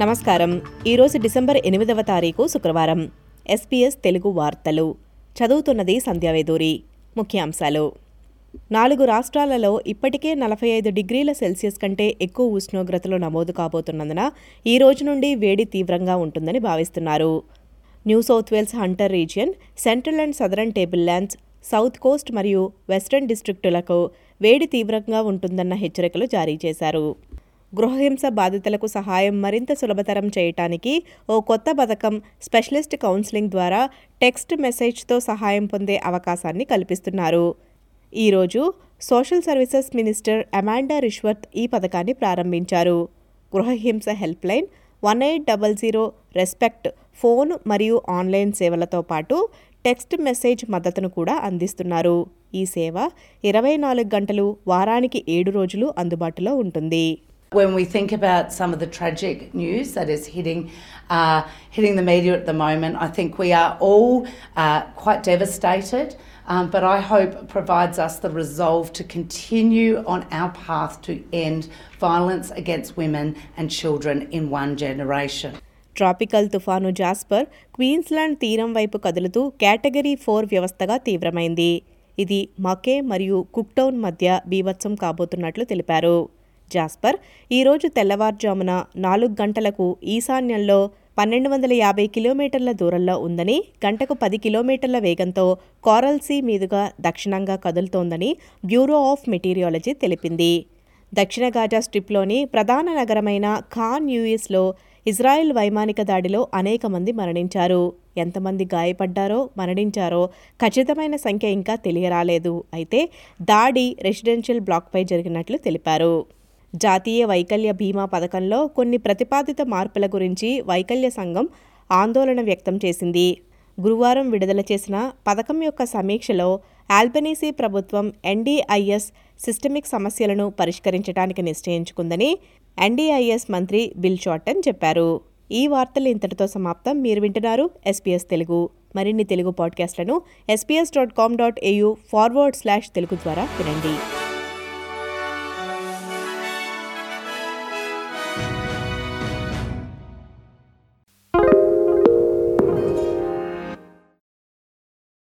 నమస్కారం. ఈరోజు డిసెంబర్ ఎనిమిదవ తారీఖు శుక్రవారం. ఎస్పీఎస్ తెలుగు వార్తలు. చదువుతున్నది సంధ్యావేదూరి ముఖ్యాంశాలు. నాలుగు రాష్ట్రాలలో ఇప్పటికే నలభై ఐదు డిగ్రీల సెల్సియస్ కంటే ఎక్కువ ఉష్ణోగ్రతలు నమోదు కాబోతున్నందున ఈ రోజు నుండి వేడి తీవ్రంగా ఉంటుందని భావిస్తున్నారు. New South Wales Hunter region Central and Southern Tablelands South Coast మరియు వెస్ట్రన్ డిస్ట్రిక్టులకు వేడి తీవ్రంగా ఉంటుందన్న హెచ్చరికలు జారీ చేశారు. గృహహింస బాధితులకు సహాయం మరింత సులభతరం చేయటానికి ఓ కొత్త పథకం స్పెషలిస్ట్ కౌన్సిలింగ్ ద్వారా టెక్స్ట్ మెసేజ్తో సహాయం పొందే అవకాశాన్ని కల్పిస్తున్నారు. ఈరోజు social services minister Amanda Rishworth ఈ పథకాన్ని ప్రారంభించారు. గృహహింస helpline one eight double zero respect phone మరియు ఆన్లైన్ సేవలతో పాటు టెక్స్ట్ మెసేజ్ మద్దతును కూడా అందిస్తున్నారు. ఈ సేవ ఇరవై నాలుగు గంటలు వారానికి ఏడు రోజులు అందుబాటులో ఉంటుంది. When we think about some of the tragic news that is hitting uh, hitting the media at the moment, I think we are all uh, quite devastated. Um, but I hope provides us the resolve to continue on our path to end violence against women and children in one generation. Tropical తుఫాను Jasper Queensland తీరం వైపు కదులుతూ category four వ్యవస్థగా తీవ్రమైంది ఇది మకే మరియు కుక్టౌన్ మధ్య బీభత్సం కాబోతున్నట్లు తెలిపారు జాస్పర్. ఈరోజు తెల్లవారుజామున నాలుగు గంటలకు ఈశాన్యంలో పన్నెండు వందల యాభై కిలోమీటర్ల దూరంలో ఉందని గంటకు పది కిలోమీటర్ల వేగంతో కోరల్ సీ మీదుగా దక్షిణంగా కదులుతోందని బ్యూరో ఆఫ్ మెటీరియాలజీ తెలిపింది. దక్షిణ గాజా స్ట్రిప్లోని ప్రధాన నగరమైన ఖాన్ యూఎస్లో ఇజ్రాయెల్ వైమానిక దాడిలో అనేక మంది మరణించారు. ఎంతమంది గాయపడ్డారో మరణించారో ఖచ్చితమైన సంఖ్య ఇంకా తెలియరాలేదు. అయితే దాడి రెసిడెన్షియల్ బ్లాక్పై జరిగినట్లు తెలిపారు. జాతీయ వైకల్య బీమా పథకంలో కొన్ని ప్రతిపాదిత మార్పుల గురించి వైకల్య సంఘం ఆందోళన వ్యక్తం చేసింది. గురువారం విడుదల చేసిన పథకం యొక్క సమీక్షలో ఆల్బనీసీ ప్రభుత్వం ఎన్డీఐఎస్ సిస్టమిక్ సమస్యలను పరిష్కరించడానికి నిశ్చయించుకుందని ఎన్డీఐఎస్ మంత్రి బిల్ షార్టన్ చెప్పారు. ఈ వార్తలు ఇంతటితో సమాప్తం. మీరు వింటున్నారు ఎస్పీఎస్ తెలుగు. మరిన్ని Telugu పాడ్కాస్ట్లను SBS dot com dot AU forward slash Telugu ద్వారా వినండి.